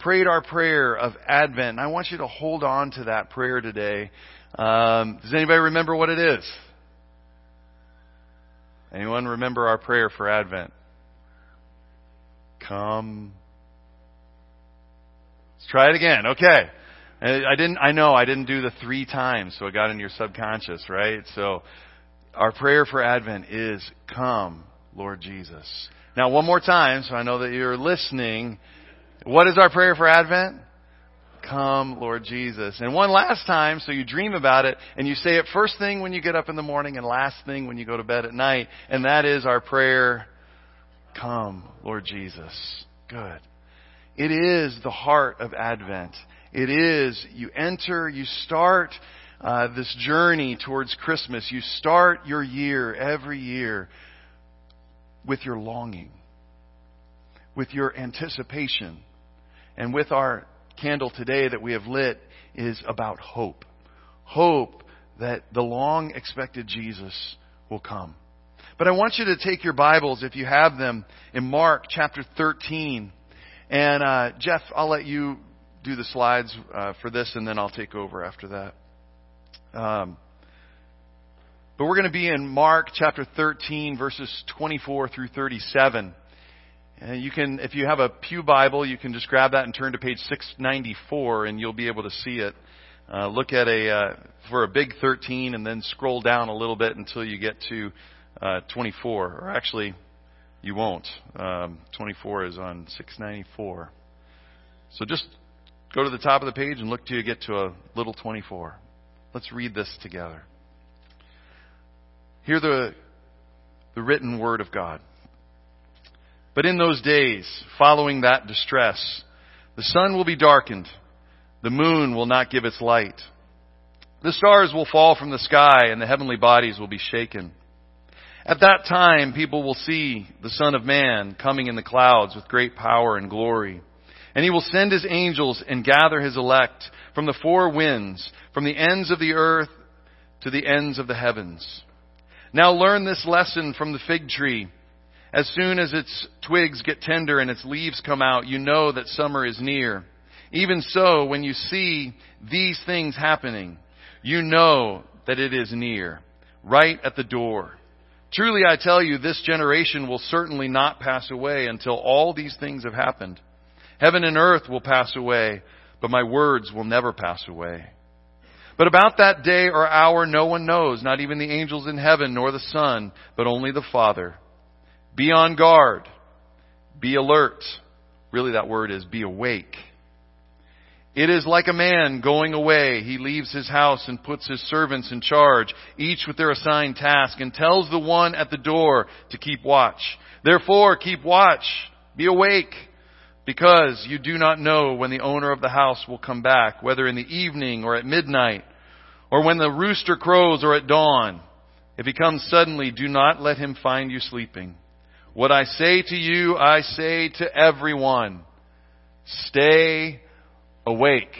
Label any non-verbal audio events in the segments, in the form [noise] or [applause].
prayed our prayer of Advent. And I want you to hold on to that prayer today. Um, does anybody remember what it is? Anyone remember our prayer for Advent? Come. Let's try it again. Okay. I didn't, I know I didn't do the three times, so it got in your subconscious, right? So, our prayer for Advent is, come, Lord Jesus. Now, one more time, so I know that you're listening. What is our prayer for Advent? Come, Lord Jesus. And one last time, so you dream about it, and you say it first thing when you get up in the morning and last thing when you go to bed at night, and that is our prayer, Come, Lord Jesus. Good. It is the heart of Advent. It is, you enter, you start uh, this journey towards Christmas. You start your year every year with your longing, with your anticipation, and with our candle today that we have lit is about hope. Hope that the long expected Jesus will come. But I want you to take your Bibles, if you have them, in Mark chapter 13. And uh, Jeff, I'll let you do the slides uh, for this, and then I'll take over after that. Um, but we're going to be in Mark chapter 13, verses 24 through 37. And you can, if you have a Pew Bible, you can just grab that and turn to page 694, and you'll be able to see it. Uh, look at a uh, for a big 13, and then scroll down a little bit until you get to uh, 24. Or actually, you won't. Um, 24 is on 694. So just go to the top of the page and look till you get to a little 24. Let's read this together. Hear the, the written word of God. But in those days, following that distress, the sun will be darkened, the moon will not give its light. The stars will fall from the sky, and the heavenly bodies will be shaken. At that time, people will see the Son of Man coming in the clouds with great power and glory. And he will send his angels and gather his elect from the four winds, from the ends of the earth to the ends of the heavens. Now learn this lesson from the fig tree. As soon as its twigs get tender and its leaves come out, you know that summer is near. Even so, when you see these things happening, you know that it is near, right at the door. Truly I tell you, this generation will certainly not pass away until all these things have happened. Heaven and earth will pass away, but my words will never pass away. But about that day or hour no one knows, not even the angels in heaven nor the Son, but only the Father. Be on guard. Be alert. Really that word is be awake. It is like a man going away. He leaves his house and puts his servants in charge, each with their assigned task, and tells the one at the door to keep watch. Therefore, keep watch. Be awake because you do not know when the owner of the house will come back, whether in the evening or at midnight, or when the rooster crows or at dawn. If he comes suddenly, do not let him find you sleeping. What I say to you, I say to everyone. Stay awake.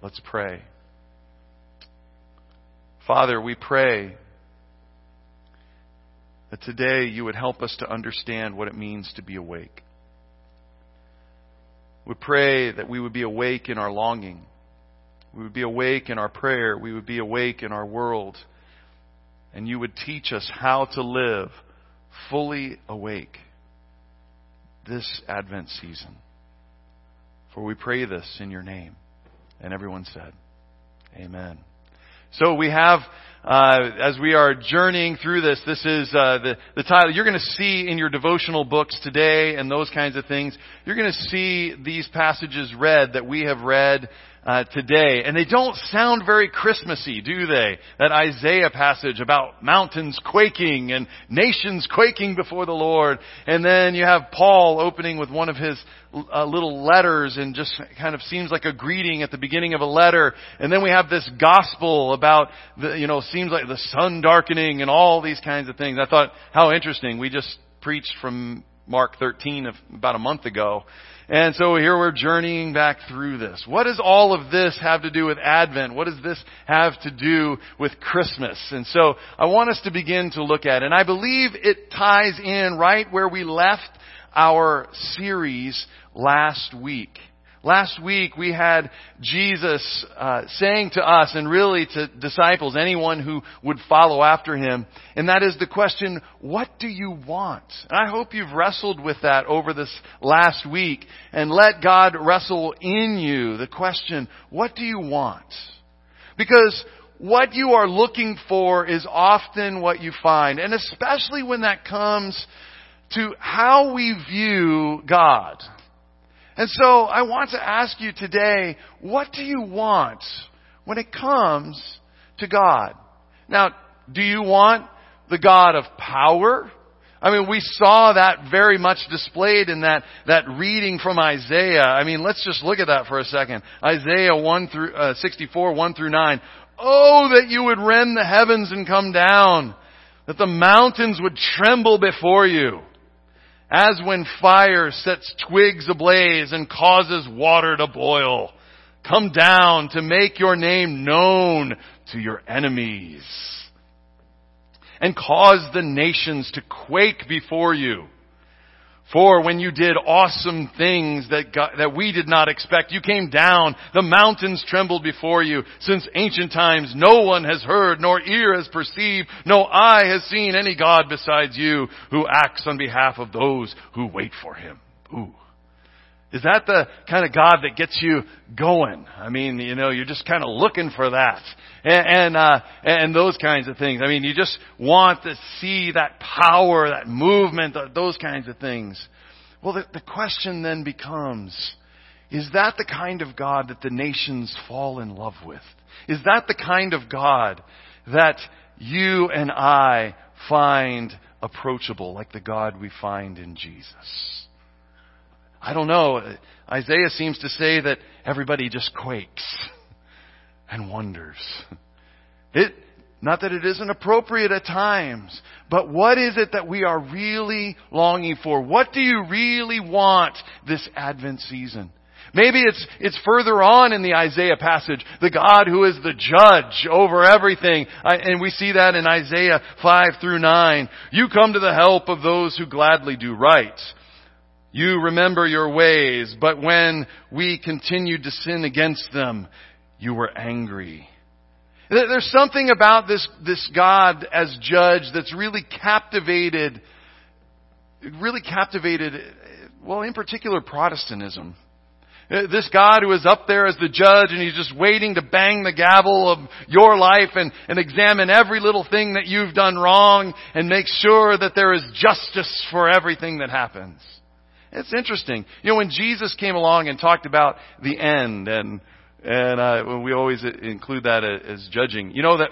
Let's pray. Father, we pray that today you would help us to understand what it means to be awake. We pray that we would be awake in our longing. We would be awake in our prayer. We would be awake in our world. And you would teach us how to live fully awake this Advent season. For we pray this in your name. And everyone said, Amen. So we have, uh, as we are journeying through this, this is uh, the the title. You're going to see in your devotional books today and those kinds of things. You're going to see these passages read that we have read uh, today, and they don't sound very Christmassy, do they? That Isaiah passage about mountains quaking and nations quaking before the Lord, and then you have Paul opening with one of his uh, little letters, and just kind of seems like a greeting at the beginning of a letter, and then we have this gospel about the, you know, seems like the sun darkening and all these kinds of things. I thought how interesting. We just preached from Mark 13 about a month ago. And so here we're journeying back through this. What does all of this have to do with Advent? What does this have to do with Christmas? And so I want us to begin to look at. And I believe it ties in right where we left our series last week. Last week we had Jesus uh, saying to us, and really to disciples, anyone who would follow after him, and that is the question, what do you want? And I hope you've wrestled with that over this last week, and let God wrestle in you the question, what do you want? Because what you are looking for is often what you find, and especially when that comes to how we view God. And so I want to ask you today, what do you want when it comes to God? Now, do you want the God of power? I mean, we saw that very much displayed in that, that reading from Isaiah. I mean, let's just look at that for a second. Isaiah 1 through, uh, 64, 1 through 9. Oh, that you would rend the heavens and come down, that the mountains would tremble before you as when fire sets twigs ablaze and causes water to boil. Come down to make your name known to your enemies and cause the nations to quake before you. For when you did awesome things that, God, that we did not expect, you came down, the mountains trembled before you. Since ancient times, no one has heard, nor ear has perceived, no eye has seen any God besides you who acts on behalf of those who wait for him. Ooh. Is that the kind of God that gets you going? I mean, you know, you're just kind of looking for that. And, and, uh, and those kinds of things. I mean, you just want to see that power, that movement, those kinds of things. Well, the, the question then becomes, is that the kind of God that the nations fall in love with? Is that the kind of God that you and I find approachable, like the God we find in Jesus? I don't know. Isaiah seems to say that everybody just quakes [laughs] and wonders. It, not that it isn't appropriate at times, but what is it that we are really longing for? What do you really want this Advent season? Maybe it's, it's further on in the Isaiah passage, the God who is the judge over everything. and we see that in Isaiah 5 through 9. You come to the help of those who gladly do right you remember your ways, but when we continued to sin against them, you were angry. There's something about this, this God as judge that's really captivated, really captivated, well, in particular Protestantism. Uh, this God who is up there as the judge and he's just waiting to bang the gavel of your life and, and examine every little thing that you've done wrong and make sure that there is justice for everything that happens. It's interesting. You know, when Jesus came along and talked about the end, and and uh, we always include that as judging. You know that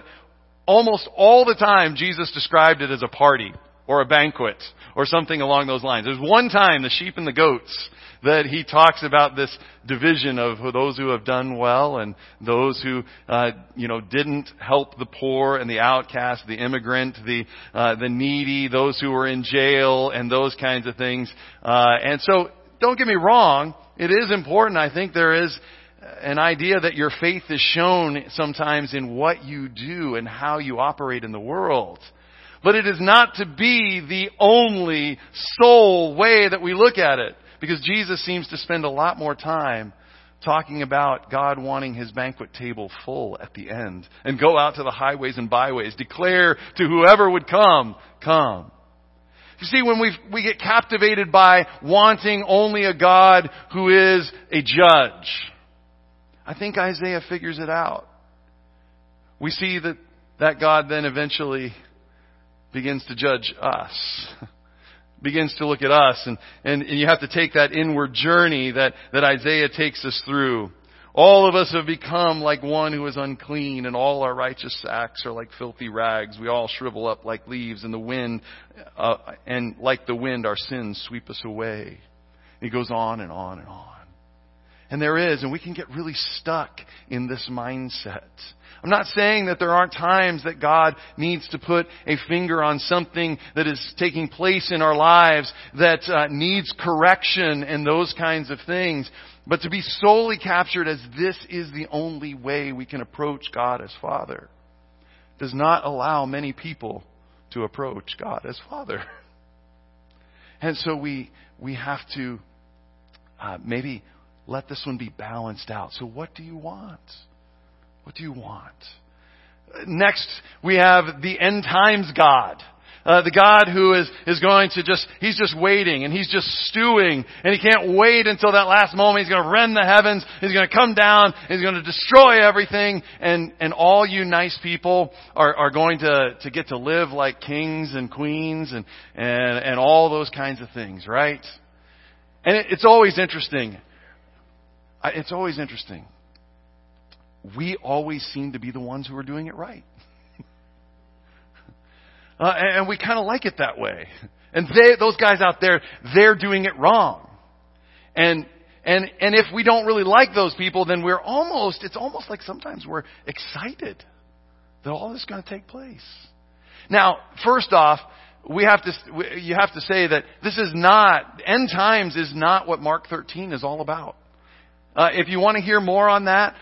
almost all the time Jesus described it as a party or a banquet or something along those lines. There's one time the sheep and the goats that he talks about this division of those who have done well and those who, uh, you know, didn't help the poor and the outcast, the immigrant, the uh, the needy, those who were in jail, and those kinds of things. Uh, and so, don't get me wrong. It is important. I think there is an idea that your faith is shown sometimes in what you do and how you operate in the world. But it is not to be the only sole way that we look at it. Because Jesus seems to spend a lot more time talking about God wanting his banquet table full at the end and go out to the highways and byways, declare to whoever would come, come. You see, when we we get captivated by wanting only a God who is a judge, I think Isaiah figures it out. We see that that God then eventually begins to judge us. [laughs] begins to look at us and, and, and you have to take that inward journey that, that Isaiah takes us through. All of us have become like one who is unclean, and all our righteous acts are like filthy rags. We all shrivel up like leaves in the wind, uh, and like the wind, our sins sweep us away. He goes on and on and on. And there is, and we can get really stuck in this mindset. I'm not saying that there aren't times that God needs to put a finger on something that is taking place in our lives that uh, needs correction and those kinds of things. But to be solely captured as this is the only way we can approach God as Father does not allow many people to approach God as Father. [laughs] And so we, we have to uh, maybe let this one be balanced out. So what do you want? What do you want? Next, we have the end times God. Uh, the God who is, is going to just, he's just waiting and he's just stewing and he can't wait until that last moment. He's going to rend the heavens. He's going to come down. He's going to destroy everything and, and all you nice people are, are going to, to get to live like kings and queens and, and, and all those kinds of things, right? And it, it's always interesting. It's always interesting. We always seem to be the ones who are doing it right. [laughs] Uh, and we kind of like it that way. And they, those guys out there, they're doing it wrong. And, and, and if we don't really like those people, then we're almost, it's almost like sometimes we're excited that all this is going to take place. Now, first off, we have to, you have to say that this is not, end times is not what Mark 13 is all about. Uh, if you want to hear more on that,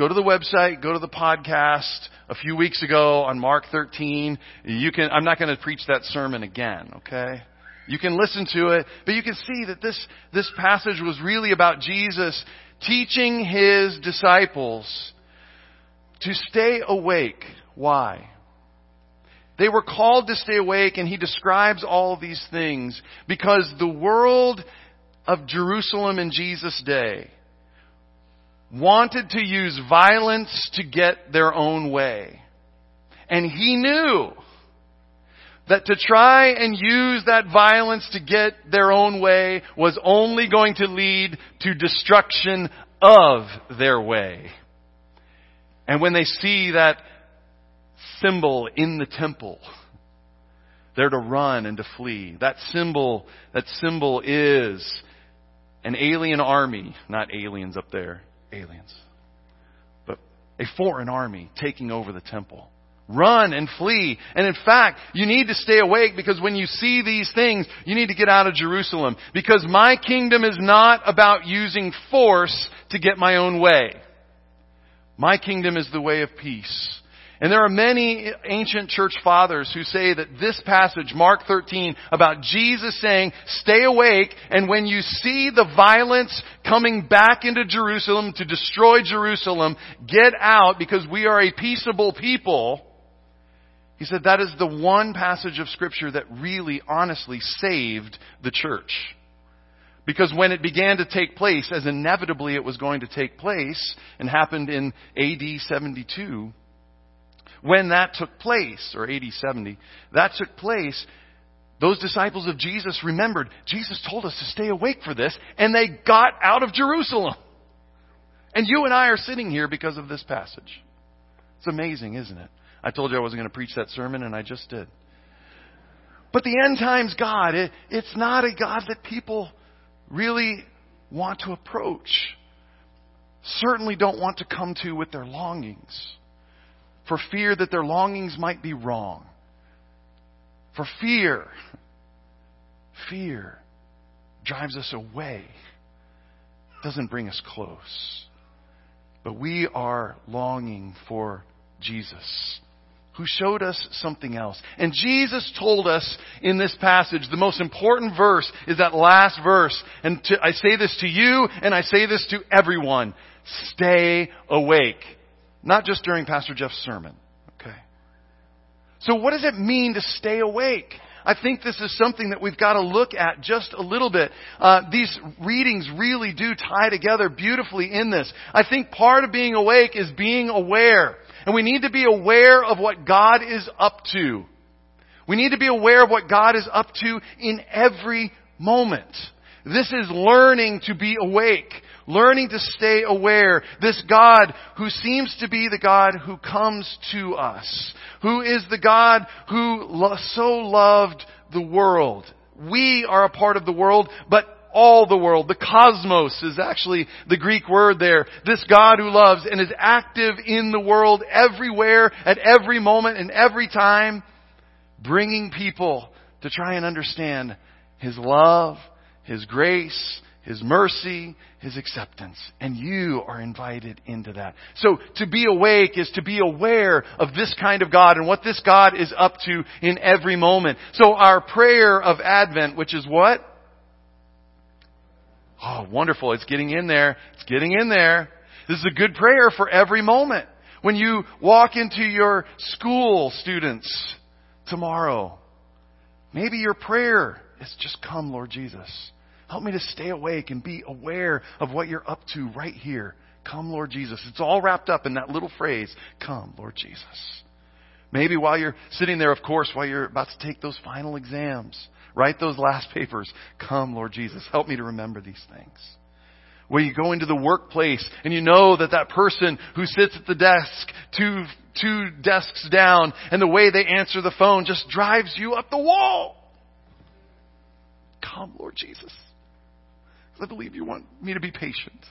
go to the website, go to the podcast a few weeks ago on Mark 13. You can, I'm not going to preach that sermon again, okay? You can listen to it, but you can see that this, this passage was really about Jesus teaching his disciples to stay awake. Why? They were called to stay awake, and he describes all these things because the world of Jerusalem in Jesus' day wanted to use violence to get their own way. And he knew that to try and use that violence to get their own way was only going to lead to destruction of their way. And when they see that symbol in the temple, they're to run and to flee. That symbol, that symbol is an alien army, not aliens up there aliens, but a foreign army taking over the temple. Run and flee. And in fact, you need to stay awake because when you see these things, you need to get out of Jerusalem. Because my kingdom is not about using force to get my own way. My kingdom is the way of peace. And there are many ancient church fathers who say that this passage, Mark 13, about Jesus saying, stay awake, and when you see the violence coming back into Jerusalem to destroy Jerusalem, get out because we are a peaceable people. He said that is the one passage of scripture that really honestly saved the church. Because when it began to take place, as inevitably it was going to take place, and happened in AD 72, when that took place, or 80, 70, that took place, those disciples of Jesus remembered, Jesus told us to stay awake for this, and they got out of Jerusalem. And you and I are sitting here because of this passage. It's amazing, isn't it? I told you I wasn't going to preach that sermon, and I just did. But the end times God, it, it's not a God that people really want to approach. Certainly don't want to come to with their longings for fear that their longings might be wrong. For fear, fear drives us away, doesn't bring us close. But we are longing for Jesus, who showed us something else. And Jesus told us in this passage, the most important verse is that last verse. And to, I say this to you, and I say this to everyone. Stay awake. Not just during Pastor Jeff's sermon. Okay. So what does it mean to stay awake? I think this is something that we've got to look at just a little bit. Uh, these readings really do tie together beautifully in this. I think part of being awake is being aware. And we need to be aware of what God is up to. We need to be aware of what God is up to in every moment. This is learning to be awake learning to stay aware. This God who seems to be the God who comes to us, who is the God who lo- so loved the world. We are a part of the world, but all the world. The cosmos is actually the Greek word there. This God who loves and is active in the world everywhere, at every moment and every time, bringing people to try and understand His love, His grace, his mercy, His acceptance. And you are invited into that. So to be awake is to be aware of this kind of God and what this God is up to in every moment. So our prayer of Advent, which is what? Oh, wonderful. It's getting in there. It's getting in there. This is a good prayer for every moment. When you walk into your school, students, tomorrow, maybe your prayer is just come, Lord Jesus. Help me to stay awake and be aware of what you're up to right here. Come, Lord Jesus. It's all wrapped up in that little phrase, come, Lord Jesus. Maybe while you're sitting there, of course, while you're about to take those final exams, write those last [laughs] papers, come, Lord Jesus. Help me to remember these things. Where you go into the workplace and you know that that person who sits at the desk two, two desks down and the way they answer the phone just drives you up the wall. Come, Lord Jesus. I believe you want me to be patient.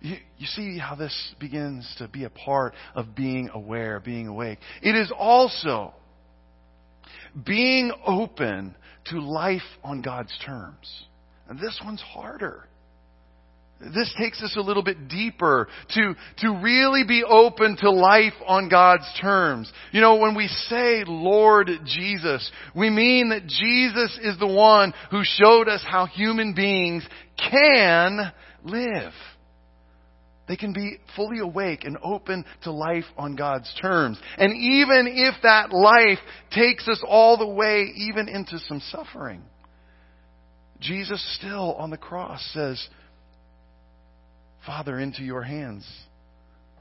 You, you, see how this begins to be a part of being aware, being awake. It is also being open to life on God's terms. And this one's harder. This takes us a little bit deeper to, to really be open to life on God's terms. You know, when we say Lord Jesus, we mean that Jesus is the one who showed us how human beings can live. They can be fully awake and open to life on God's terms. And even if that life takes us all the way even into some suffering, Jesus still on the cross says, Father, into your hands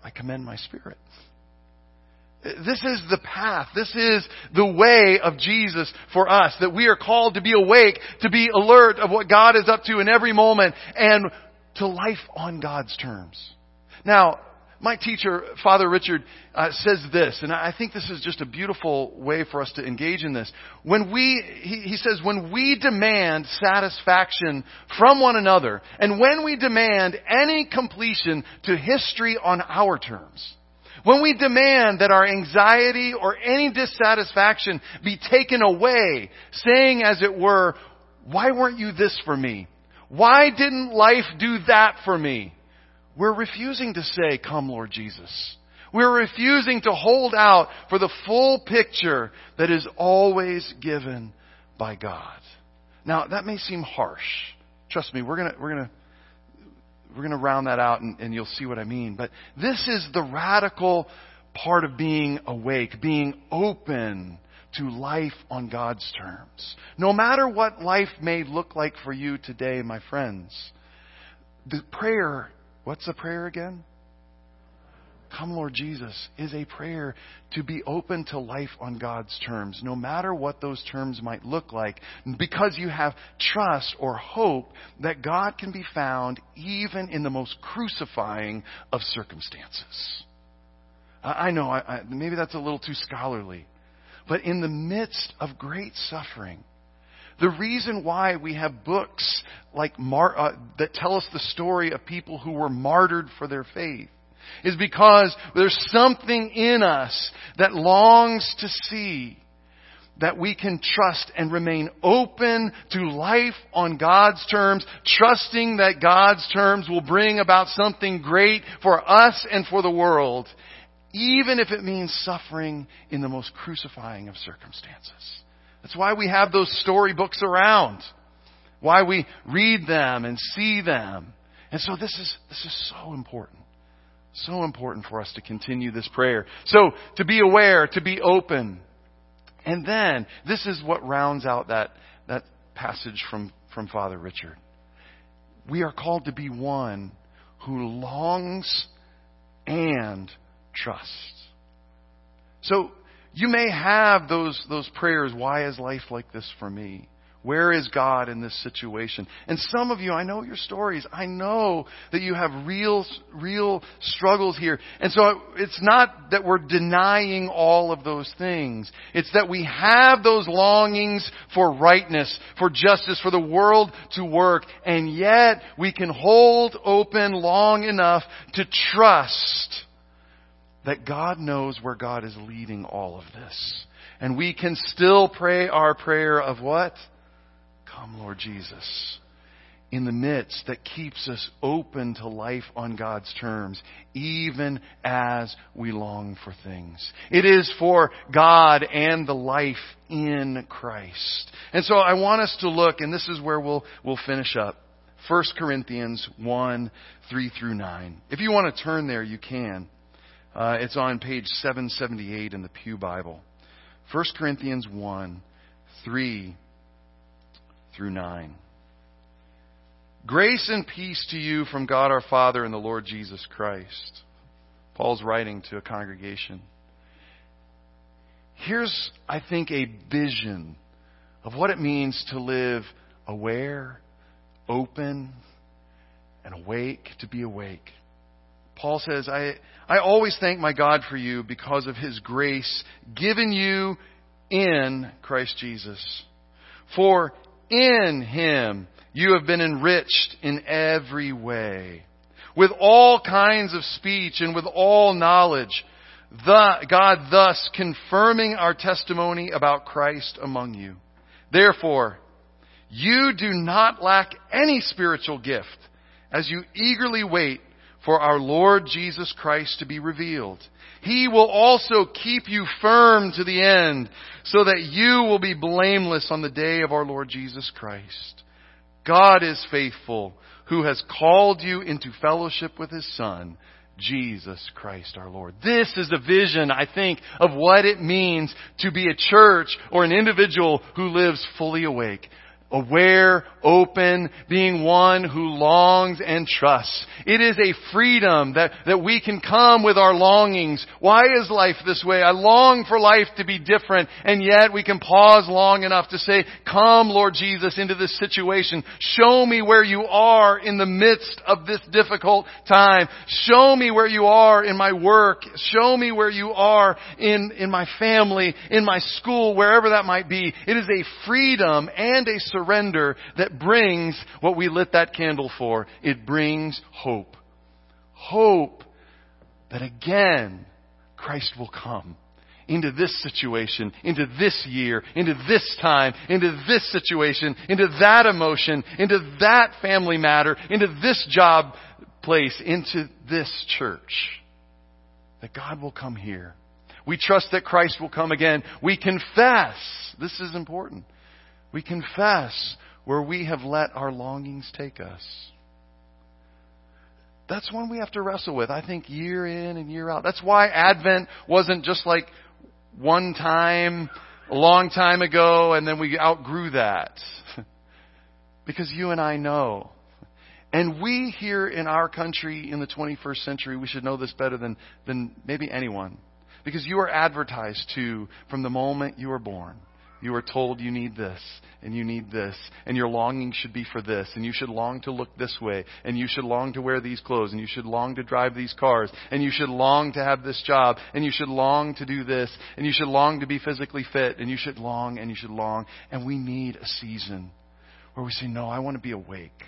I commend my spirit. This is the path. This is the way of Jesus for us. That we are called to be awake, to be alert of what God is up to in every moment, and to life on God's terms. Now, my teacher, Father Richard, uh, says this, and I think this is just a beautiful way for us to engage in this. When we, he, he says, when we demand satisfaction from one another, and when we demand any completion to history on our terms, when we demand that our anxiety or any dissatisfaction be taken away, saying as it were, why weren't you this for me? Why didn't life do that for me? We're refusing to say, Come, Lord Jesus. We're refusing to hold out for the full picture that is always given by God. Now, that may seem harsh. Trust me, we're gonna, we're gonna, we're gonna round that out and, and you'll see what I mean. But this is the radical part of being awake, being open to life on God's terms. No matter what life may look like for you today, my friends, the prayer What's the prayer again? Come, Lord Jesus, is a prayer to be open to life on God's terms, no matter what those terms might look like, because you have trust or hope that God can be found even in the most crucifying of circumstances. I know, I, I, maybe that's a little too scholarly, but in the midst of great suffering, the reason why we have books like Mar- uh, that tell us the story of people who were martyred for their faith is because there's something in us that longs to see that we can trust and remain open to life on God's terms, trusting that God's terms will bring about something great for us and for the world, even if it means suffering in the most crucifying of circumstances. That's why we have those storybooks around. Why we read them and see them. And so this is, this is so important. So important for us to continue this prayer. So, to be aware, to be open. And then, this is what rounds out that, that passage from, from Father Richard. We are called to be one who longs and trusts. So, you may have those, those prayers, why is life like this for me? Where is God in this situation? And some of you, I know your stories. I know that you have real, real struggles here. And so it's not that we're denying all of those things. It's that we have those longings for rightness, for justice, for the world to work, and yet we can hold open long enough to trust that God knows where God is leading all of this. And we can still pray our prayer of what? Come, Lord Jesus. In the midst that keeps us open to life on God's terms, even as we long for things. It is for God and the life in Christ. And so I want us to look, and this is where we'll, we'll finish up. 1 Corinthians 1, 3 through 9. If you want to turn there, you can. Uh, it's on page 778 in the Pew Bible. 1 Corinthians 1, 3 through 9. Grace and peace to you from God our Father and the Lord Jesus Christ. Paul's writing to a congregation. Here's, I think, a vision of what it means to live aware, open, and awake, to be awake. Paul says, I, I always thank my God for you because of his grace given you in Christ Jesus. For in him you have been enriched in every way, with all kinds of speech and with all knowledge. The, God thus confirming our testimony about Christ among you. Therefore, you do not lack any spiritual gift as you eagerly wait for our Lord Jesus Christ to be revealed. He will also keep you firm to the end so that you will be blameless on the day of our Lord Jesus Christ. God is faithful who has called you into fellowship with His Son, Jesus Christ our Lord. This is a vision, I think, of what it means to be a church or an individual who lives fully awake aware, open, being one who longs and trusts. It is a freedom that, that we can come with our longings. Why is life this way? I long for life to be different, and yet we can pause long enough to say, come Lord Jesus into this situation. Show me where you are in the midst of this difficult time. Show me where you are in my work. Show me where you are in, in my family, in my school, wherever that might be. It is a freedom and a surrender that brings what we lit that candle for. It brings hope. Hope that again, Christ will come into this situation, into this year, into this time, into this situation, into that emotion, into that family matter, into this job place, into this church. That God will come here. We trust that Christ will come again. We confess. This is important. We confess where we have let our longings take us. That's one we have to wrestle with, I think, year in and year out. That's why Advent wasn't just like one time, a long time ago, and then we outgrew that. [laughs] because you and I know. And we here in our country in the 21st century, we should know this better than, than maybe anyone. Because you are advertised to from the moment you are born. You are told you need this, and you need this, and your longing should be for this, and you should long to look this way, and you should long to wear these clothes, and you should long to drive these cars, and you should long to have this job, and you should long to do this, and you should long to be physically fit, and you should long, and you should long. And we need a season where we say, No, I want to be awake.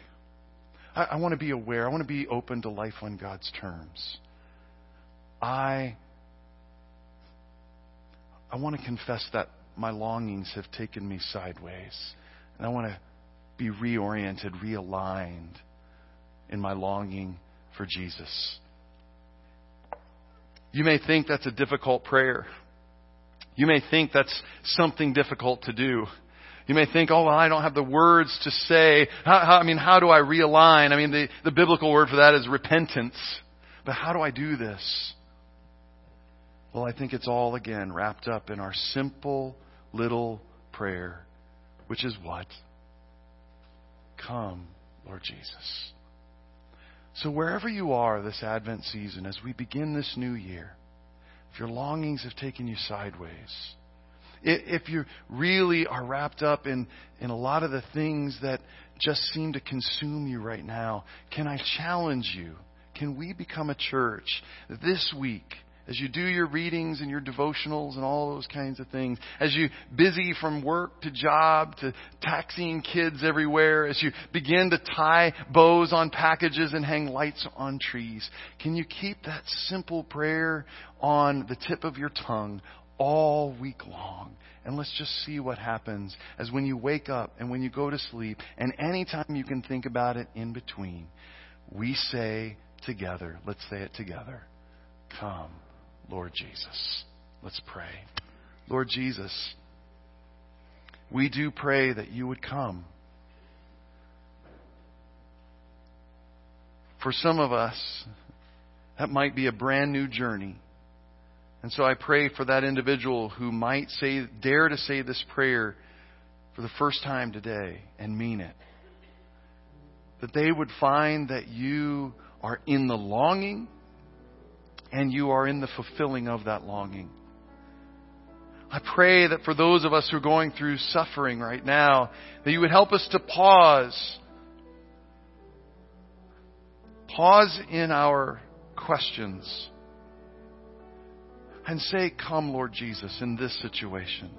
I, I want to be aware. I want to be open to life on God's terms. I I want to confess that my longings have taken me sideways. And I want to be reoriented, realigned in my longing for Jesus. You may think that's a difficult prayer. You may think that's something difficult to do. You may think, oh, well, I don't have the words to say. How, how, I mean, how do I realign? I mean, the, the biblical word for that is repentance. But how do I do this? Well, I think it's all again wrapped up in our simple little prayer, which is what? Come, Lord Jesus. So, wherever you are this Advent season, as we begin this new year, if your longings have taken you sideways, if you really are wrapped up in, in a lot of the things that just seem to consume you right now, can I challenge you? Can we become a church this week? As you do your readings and your devotionals and all those kinds of things, as you busy from work to job to taxiing kids everywhere, as you begin to tie bows on packages and hang lights on trees, can you keep that simple prayer on the tip of your tongue all week long? And let's just see what happens as when you wake up and when you go to sleep and anytime you can think about it in between, we say together, let's say it together, come. Lord Jesus. Let's pray. Lord Jesus, we do pray that you would come. For some of us, that might be a brand new journey. And so I pray for that individual who might say, dare to say this prayer for the first time today and mean it. That they would find that you are in the longing and you are in the fulfilling of that longing. I pray that for those of us who are going through suffering right now, that you would help us to pause. Pause in our questions and say, Come, Lord Jesus, in this situation.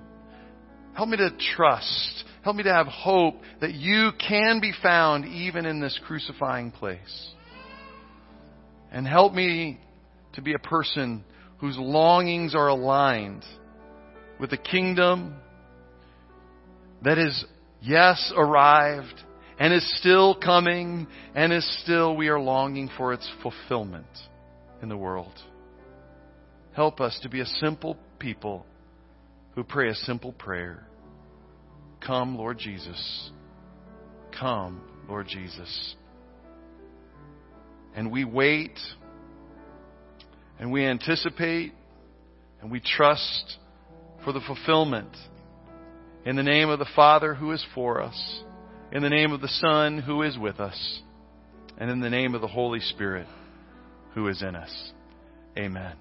Help me to trust. Help me to have hope that you can be found even in this crucifying place. And help me to be a person whose longings are aligned with the kingdom that is, yes, arrived and is still coming and is still, we are longing for its fulfillment in the world. Help us to be a simple people who pray a simple prayer. Come, Lord Jesus. Come, Lord Jesus. And we wait and we anticipate and we trust for the fulfillment. In the name of the Father who is for us, in the name of the Son who is with us, and in the name of the Holy Spirit who is in us. Amen.